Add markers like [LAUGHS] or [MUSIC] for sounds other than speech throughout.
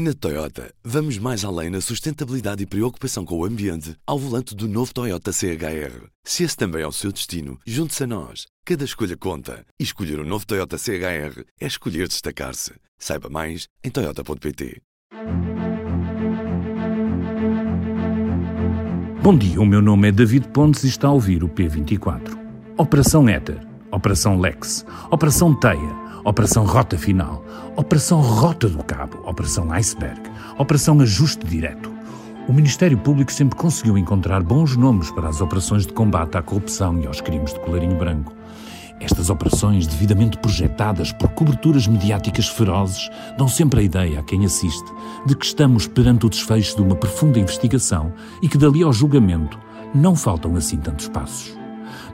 Na Toyota, vamos mais além na sustentabilidade e preocupação com o ambiente ao volante do novo Toyota CHR. Se esse também é o seu destino, junte-se a nós. Cada escolha conta. E escolher o um novo Toyota CHR é escolher destacar-se. Saiba mais em Toyota.pt. Bom dia, o meu nome é David Pontes e está a ouvir o P24. Operação Éter, Operação Lex, Operação Teia. Operação Rota Final, Operação Rota do Cabo, Operação Iceberg, Operação Ajuste Direto. O Ministério Público sempre conseguiu encontrar bons nomes para as operações de combate à corrupção e aos crimes de colarinho branco. Estas operações, devidamente projetadas por coberturas mediáticas ferozes, dão sempre a ideia a quem assiste de que estamos perante o desfecho de uma profunda investigação e que dali ao julgamento não faltam assim tantos passos.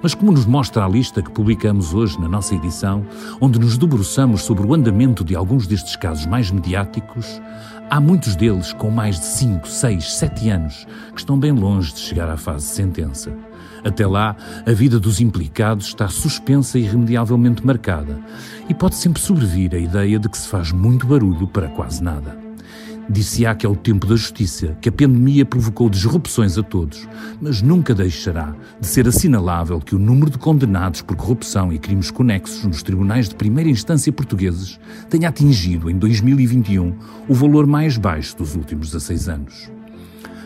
Mas como nos mostra a lista que publicamos hoje na nossa edição, onde nos debruçamos sobre o andamento de alguns destes casos mais mediáticos, há muitos deles com mais de 5, 6, 7 anos que estão bem longe de chegar à fase de sentença. Até lá, a vida dos implicados está suspensa e irremediavelmente marcada, e pode sempre sobrevir a ideia de que se faz muito barulho para quase nada. Dir-se-á que é o tempo da justiça, que a pandemia provocou disrupções a todos, mas nunca deixará de ser assinalável que o número de condenados por corrupção e crimes conexos nos tribunais de primeira instância portugueses tenha atingido em 2021 o valor mais baixo dos últimos 16 anos.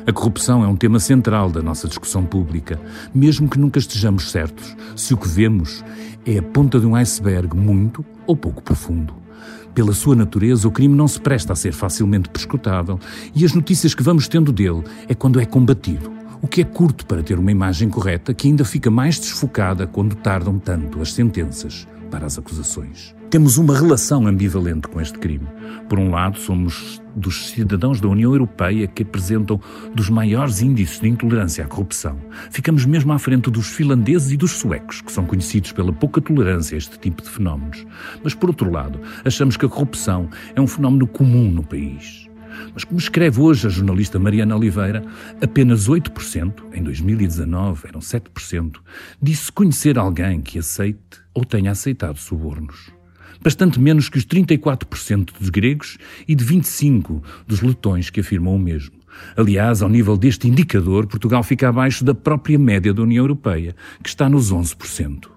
A corrupção é um tema central da nossa discussão pública, mesmo que nunca estejamos certos se o que vemos é a ponta de um iceberg muito ou pouco profundo. Pela sua natureza, o crime não se presta a ser facilmente prescrutável e as notícias que vamos tendo dele é quando é combatido. O que é curto para ter uma imagem correta, que ainda fica mais desfocada quando tardam tanto as sentenças para as acusações. Temos uma relação ambivalente com este crime. Por um lado, somos dos cidadãos da União Europeia que apresentam dos maiores índices de intolerância à corrupção. Ficamos mesmo à frente dos finlandeses e dos suecos, que são conhecidos pela pouca tolerância a este tipo de fenómenos. Mas, por outro lado, achamos que a corrupção é um fenómeno comum no país. Mas, como escreve hoje a jornalista Mariana Oliveira, apenas 8%, em 2019 eram 7%, disse conhecer alguém que aceite ou tenha aceitado subornos bastante menos que os 34% dos gregos e de 25% dos letões que afirmam o mesmo. Aliás, ao nível deste indicador, Portugal fica abaixo da própria média da União Europeia, que está nos 11%.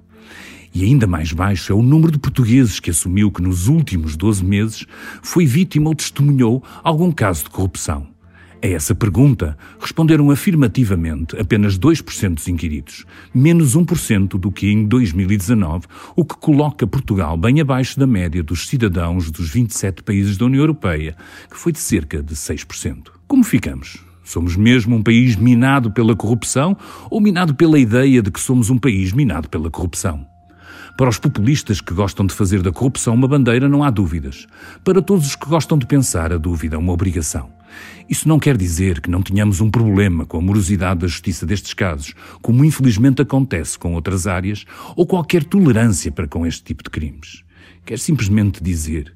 E ainda mais baixo é o número de portugueses que assumiu que nos últimos 12 meses foi vítima ou testemunhou algum caso de corrupção. A essa pergunta responderam afirmativamente apenas 2% dos inquiridos, menos 1% do que em 2019, o que coloca Portugal bem abaixo da média dos cidadãos dos 27 países da União Europeia, que foi de cerca de 6%. Como ficamos? Somos mesmo um país minado pela corrupção ou minado pela ideia de que somos um país minado pela corrupção? Para os populistas que gostam de fazer da corrupção uma bandeira, não há dúvidas. Para todos os que gostam de pensar, a dúvida é uma obrigação. Isso não quer dizer que não tenhamos um problema com a morosidade da justiça destes casos, como infelizmente acontece com outras áreas, ou qualquer tolerância para com este tipo de crimes. Quer simplesmente dizer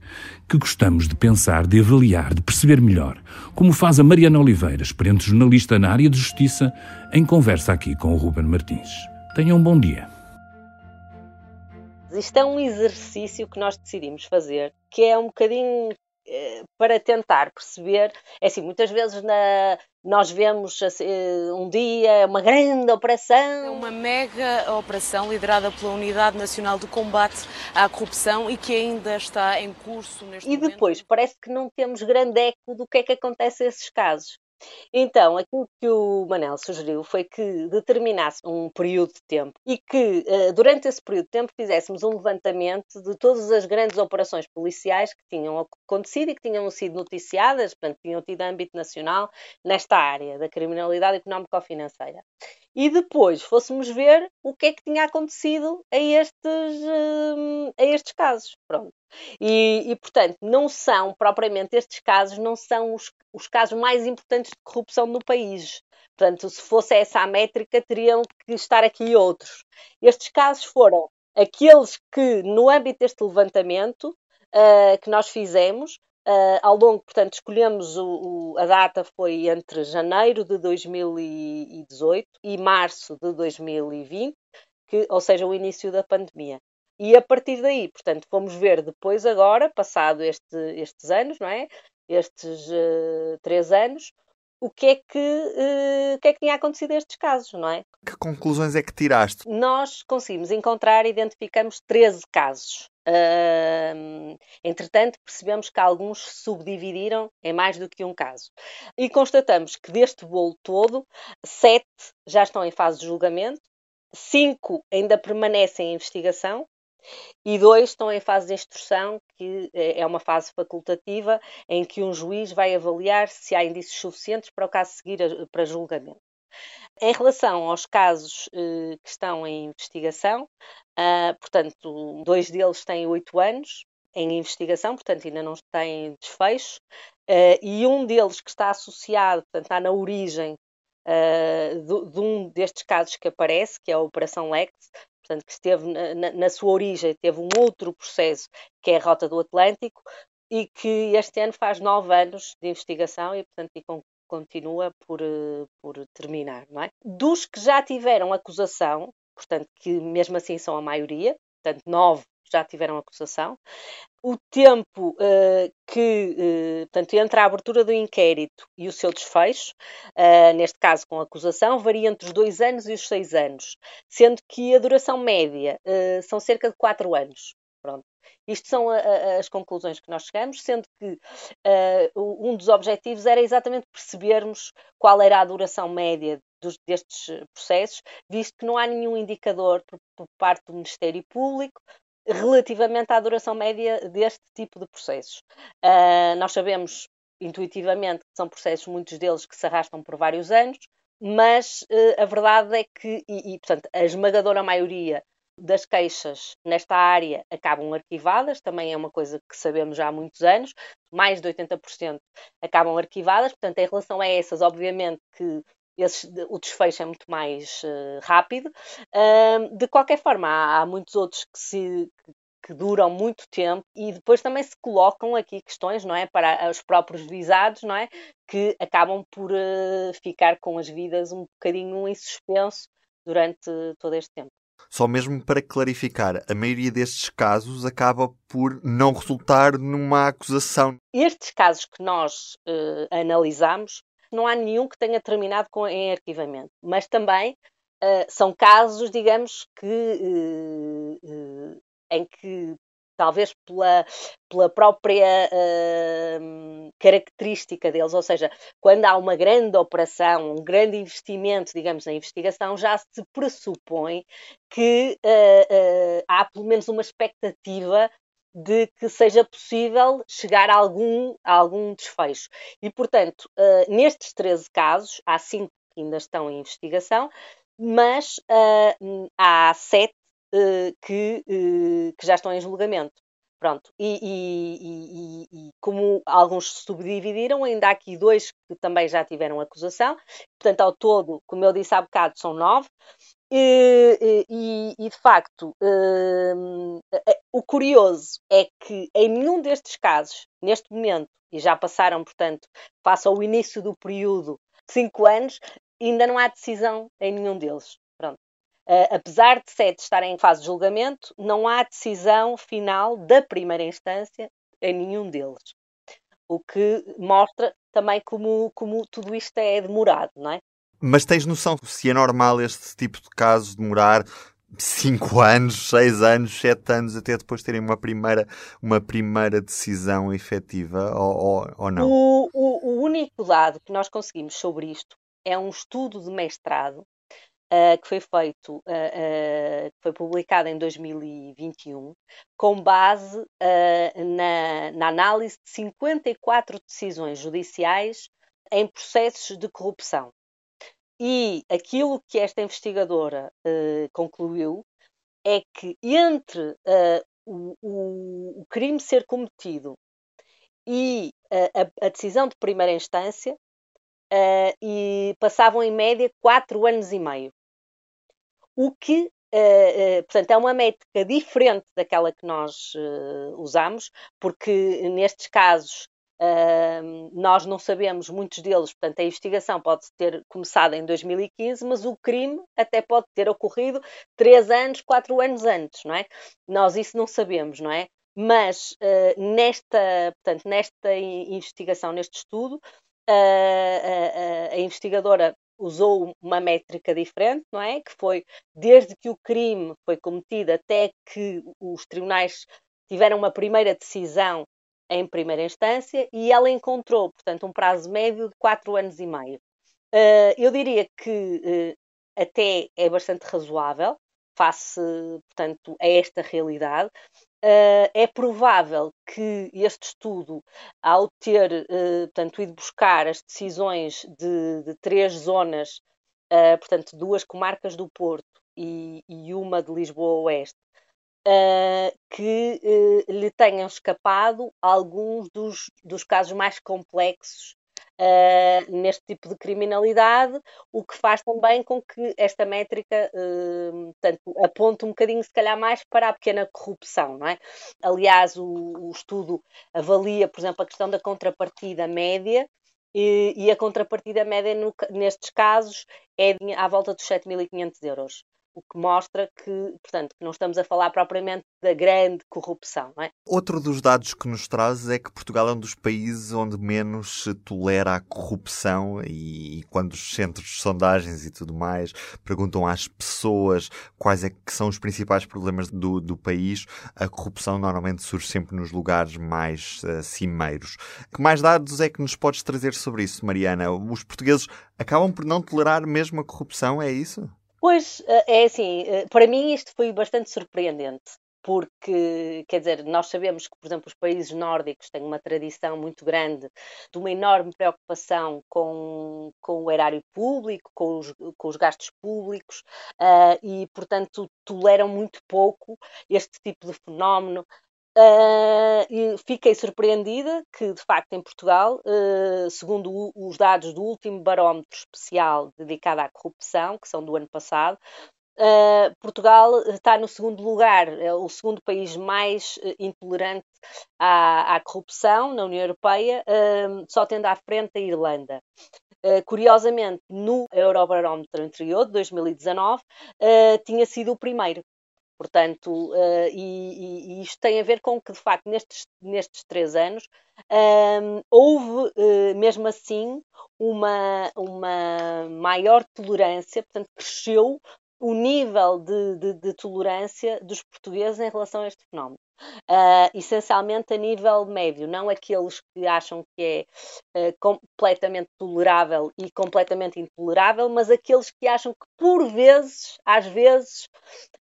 que gostamos de pensar, de avaliar, de perceber melhor, como faz a Mariana Oliveira, experiente jornalista na área de justiça, em conversa aqui com o Ruben Martins. Tenham um bom dia. Isto é um exercício que nós decidimos fazer, que é um bocadinho para tentar perceber, é assim, muitas vezes na, nós vemos assim, um dia uma grande operação. É uma mega operação liderada pela Unidade Nacional de Combate à Corrupção e que ainda está em curso neste e momento. E depois parece que não temos grande eco do que é que acontece a esses casos. Então, aquilo que o Manel sugeriu foi que determinasse um período de tempo e que, eh, durante esse período de tempo, fizéssemos um levantamento de todas as grandes operações policiais que tinham acontecido e que tinham sido noticiadas, portanto, tinham tido âmbito nacional nesta área da criminalidade económico-financeira. E depois fôssemos ver o que é que tinha acontecido a estes, eh, a estes casos. Pronto. E, e, portanto, não são, propriamente, estes casos não são os, os casos mais importantes de corrupção no país. Portanto, se fosse essa a métrica, teriam que estar aqui outros. Estes casos foram aqueles que, no âmbito deste levantamento uh, que nós fizemos, uh, ao longo, portanto, escolhemos o, o, a data foi entre janeiro de 2018 e março de 2020, que, ou seja, o início da pandemia. E a partir daí, portanto, fomos ver depois agora, passado este, estes anos, não é? estes uh, três anos, o que é que, uh, o que é que tinha acontecido a estes casos, não é? Que conclusões é que tiraste? Nós conseguimos encontrar e identificamos 13 casos. Uh, entretanto, percebemos que alguns se subdividiram em mais do que um caso. E constatamos que deste bolo todo, sete já estão em fase de julgamento, cinco ainda permanecem em investigação e dois estão em fase de instrução, que é, é uma fase facultativa, em que um juiz vai avaliar se há indícios suficientes para o caso seguir a, para julgamento. Em relação aos casos eh, que estão em investigação, uh, portanto, dois deles têm oito anos em investigação, portanto, ainda não têm desfecho, uh, e um deles que está associado, portanto, está na origem uh, de, um destes casos que aparece, que é a Operação Lex, portanto, que esteve na, na, sua origem, teve um outro processo, que é a Rota do Atlântico, e que este ano faz nove anos de investigação e, portanto, e com, continua por, eh, por terminar, não é? Dos que já tiveram acusação, portanto, que mesmo assim são a maioria, portanto, nove já tiveram acusação. O tempo uh, que, uh, portanto, entre a abertura do inquérito e o seu desfecho, uh, neste caso com acusação, varia entre os dois anos e os seis anos, sendo que a duração média são cerca de quatro anos. Pronto. Isto são a, a, as conclusões que nós chegamos, sendo que um dos objetivos era exatamente percebermos qual era a duração média dos, destes processos, visto que não há nenhum indicador por, por parte do Ministério Público relativamente à duração média deste tipo de processos. Uh, nós sabemos intuitivamente que são processos, muitos deles, que se arrastam por vários anos, mas uh, a verdade é que, e, e, portanto, a esmagadora maioria das queixas nesta área acabam arquivadas, também é uma coisa que sabemos já há muitos anos, mais de 80% acabam arquivadas, portanto, em relação a essas, obviamente que esse, o desfecho é muito mais uh, rápido. Uh, de qualquer forma, há, há muitos outros que se que duram muito tempo e depois também se colocam aqui questões, não é, para os próprios visados, não é, que acabam por uh, ficar com as vidas um bocadinho em suspenso durante todo este tempo. Só mesmo para clarificar, a maioria destes casos acaba por não resultar numa acusação. Estes casos que nós uh, analisamos não há nenhum que tenha terminado com, em arquivamento, mas também uh, são casos, digamos, que uh, uh, em que talvez pela, pela própria uh, característica deles, ou seja, quando há uma grande operação, um grande investimento, digamos, na investigação, já se pressupõe que uh, uh, há pelo menos uma expectativa de que seja possível chegar a algum, a algum desfecho. E, portanto, uh, nestes 13 casos, há 5 que ainda estão em investigação, mas uh, há 7 uh, eh, que, que já estão em julgamento. Pronto, e, e, e, e, como alguns se subdividiram, ainda há aqui dois que também já tiveram acusação, portanto, ao todo, como eu disse há bocado, são nove, e, de facto, hum, o curioso é que em nenhum destes casos, neste momento, e já passaram, portanto, face ao início do período, cinco anos, ainda não há decisão em nenhum deles. Uh, apesar de sete estarem em fase de julgamento, não há decisão final da primeira instância em nenhum deles. O que mostra também como, como tudo isto é demorado, não é? Mas tens noção se é normal este tipo de casos demorar 5 [LAUGHS] anos, 6 anos, 7 anos até depois terem uma primeira, uma primeira decisão efetiva ou, ou, ou não? O, o, o único dado que nós conseguimos sobre isto é um estudo de mestrado uh, que foi feito, uh, uh, foi publicado em 2021, com base na, na, análise de 54 decisões judiciais em processos de corrupção. E aquilo que esta investigadora concluiu é que entre o, o, o, crime ser cometido e a, a decisão de primeira instância, uh, e passavam em média quatro anos e meio. O que, uh, uh, portanto, é uma métrica diferente daquela que nós usamos, porque nestes casos nós não sabemos muitos deles, portanto, a investigação pode ter começado em 2015, mas o crime até pode ter ocorrido três anos, quatro anos antes, não é? Nós isso não sabemos, não é? mas uh, nesta, portanto, nesta investigação, neste estudo, uh, a investigadora usou uma métrica diferente, não é? Que foi desde que o crime foi cometido até que os tribunais tiveram uma primeira decisão em primeira instância e ela encontrou, portanto, um prazo médio de 4 anos e meio. Uh, eu diria que uh, até é bastante razoável face, portanto, a esta realidade. Uh, é provável que este estudo, ao ter, portanto, ido buscar as decisões de, de três zonas, portanto, duas comarcas do Porto e, e uma de Lisboa Oeste, que lhe tenham escapado alguns dos, dos casos mais complexos uh, neste tipo de criminalidade, o que faz também com que esta métrica uh, aponte um bocadinho, se calhar, mais para a pequena corrupção, não é? Aliás, o, o estudo avalia, por exemplo, a questão da contrapartida média, e, e, a contrapartida média no, nestes casos é à volta dos 7.500 euros o que mostra que, portanto, que não estamos a falar propriamente da grande corrupção. É? Outro dos dados que nos traz é que Portugal é um dos países onde menos se tolera a corrupção e, e quando os centros de sondagens e tudo mais perguntam às pessoas quais é que são os principais problemas do, do país, a corrupção normalmente surge sempre nos lugares mais uh, cimeiros. Que mais dados é que nos podes trazer sobre isso, Mariana? Os portugueses acabam por não tolerar mesmo a corrupção, é isso? Pois, eh, é assim, eh, para mim isto foi bastante surpreendente, porque, quer dizer, nós sabemos que, por exemplo, os países nórdicos têm uma tradição muito grande de uma enorme preocupação com, com o erário público, com os, com os gastos públicos, uh, e, portanto, toleram muito pouco este tipo de fenómeno Uh, e fiquei surpreendida que, de facto, em Portugal, uh, segundo o, os dados do último barómetro especial dedicado à corrupção, que são do ano passado, uh, Portugal está no segundo lugar, é o segundo país mais intolerante à, à, corrupção na União Europeia, só tendo à frente a Irlanda. curiosamente, no Eurobarómetro anterior, de 2019, tinha sido o primeiro. Portanto, uh, e, e, isto tem a ver com que, de facto, nestes, nestes três anos um, houve, uh, mesmo assim, uma, uma maior tolerância, portanto, cresceu o nível de, de, de, tolerância dos portugueses em relação a este fenómeno. Uh, essencialmente a nível médio, não aqueles que acham que é uh, completamente tolerável e completamente intolerável, mas aqueles que acham que por vezes, às vezes,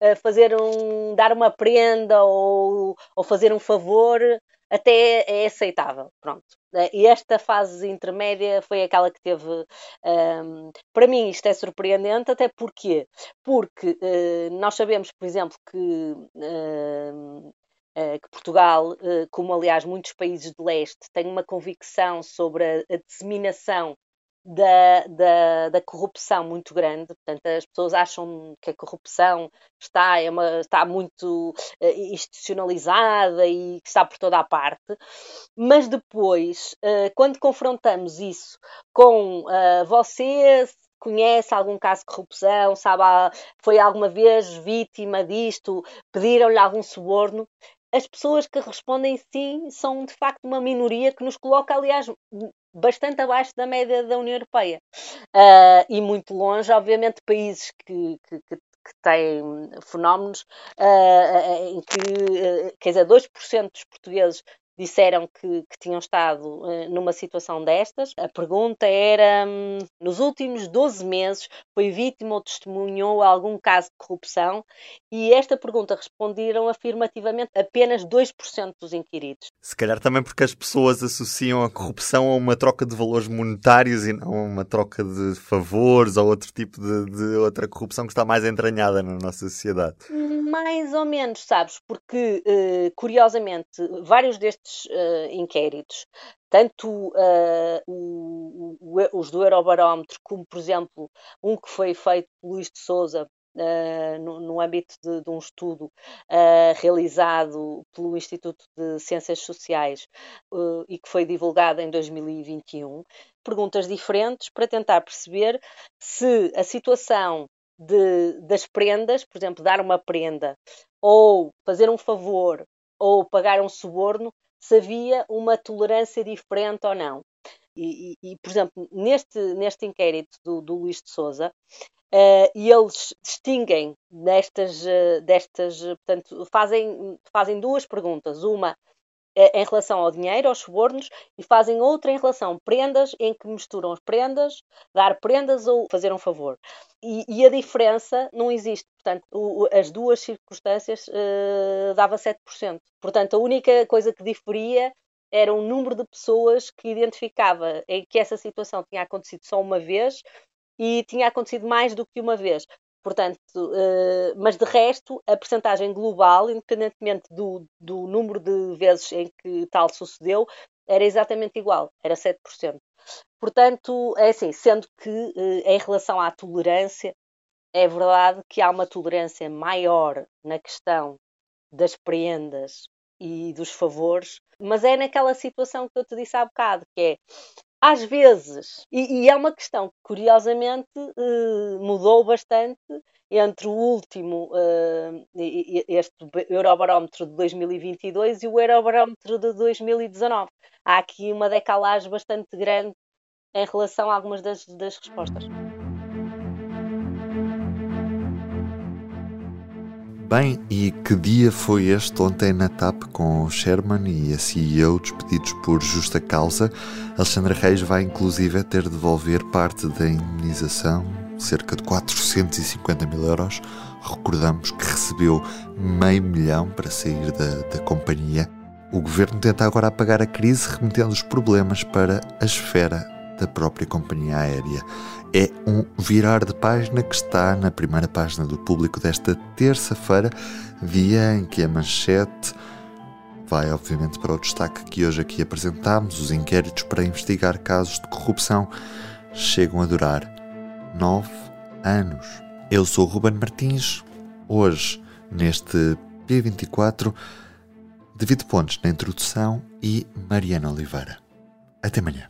uh, fazer um, dar uma prenda ou, ou fazer um favor até é aceitável. Pronto. E esta fase intermédia foi aquela que teve. Um, para mim, isto é surpreendente, até porque, porque uh, nós sabemos, por exemplo, que uh, eh, que Portugal, eh, como aliás muitos países de leste, tem uma convicção sobre a, a disseminação da, da, da, corrupção muito grande. Portanto, as pessoas acham que a corrupção está, é uma, está muito uh, institucionalizada e que está por toda a parte. Mas depois, uh, quando confrontamos isso com uh, você conhece algum caso de corrupção, sabe, foi alguma vez vítima disto, pediram-lhe algum suborno, as pessoas que respondem sim são de facto uma minoria que nos coloca, aliás, bastante abaixo da média da União Europeia. Uh, e muito longe, obviamente, países que, que, que, que têm fenómenos uh, em que, quer dizer, 2% dos portugueses disseram que, que tinham estado uh, numa situação destas. A pergunta era: um, nos últimos 12 meses foi vítima ou testemunhou algum caso de corrupção? E esta pergunta responderam afirmativamente apenas 2% dos inquiridos. Se calhar também porque as pessoas associam a corrupção a uma troca de valores monetários e não a uma troca de favores ou outro tipo de, de outra corrupção que está mais entranhada na nossa sociedade. Mais ou menos, sabes, porque uh, curiosamente vários destes estes uh, inquéritos, tanto o, os do Eurobarómetro, como, por exemplo, um que foi feito por Luís de Souza, Uh, no, no, âmbito de, de um estudo uh, realizado pelo Instituto de Ciências Sociais uh, e que foi divulgado em 2021, perguntas diferentes para tentar perceber se a situação de, das prendas, por exemplo, dar uma prenda ou fazer um favor ou pagar um suborno, se havia uma tolerância diferente ou não. E, e, e por exemplo, neste, neste inquérito do, do Luís de Souza, Uh, eles distinguem destas, uh, destas portanto, fazem, fazem duas perguntas. Uma em relação ao dinheiro, aos subornos, e fazem outra em relação a prendas, em que misturam as prendas, dar prendas ou fazer um favor. E, e a diferença não existe. Portanto, o, as duas circunstâncias dava 7%. Portanto, a única coisa que diferia era o número de pessoas que identificava em que essa situação tinha acontecido só uma vez e tinha acontecido mais do que uma vez. Portanto, uh, mas de resto, a percentagem global, independentemente do, do número de vezes em que tal sucedeu, era exatamente igual, era 7%. Portanto, é assim, sendo que uh, em relação à tolerância, é verdade que há uma tolerância maior na questão das prendas e dos favores, mas é naquela situação que eu te disse há bocado, que é às vezes, e, e é uma questão que curiosamente uh, mudou bastante entre o último, uh, este Eurobarómetro de 2022 e o Eurobarómetro de 2019. Há aqui uma decalagem bastante grande em relação a algumas das, das respostas. Bem, e que dia foi este ontem na TAP com o Sherman e a CEO despedidos por justa causa? Alexandra Reis vai inclusive ter de devolver parte da indemnização, cerca de 450 mil euros. Recordamos que recebeu meio milhão para sair da, da companhia. O governo tenta agora apagar a crise, remetendo os problemas para a esfera da própria companhia aérea. É um virar de página que está na primeira página do público desta terça-feira, dia em que a manchete vai, obviamente, para o destaque que hoje aqui apresentamos. Os inquéritos para investigar casos de corrupção chegam a durar nove anos. Eu sou o Ruben Martins. Hoje, neste P24, David Pontes na introdução e Mariana Oliveira. Até amanhã.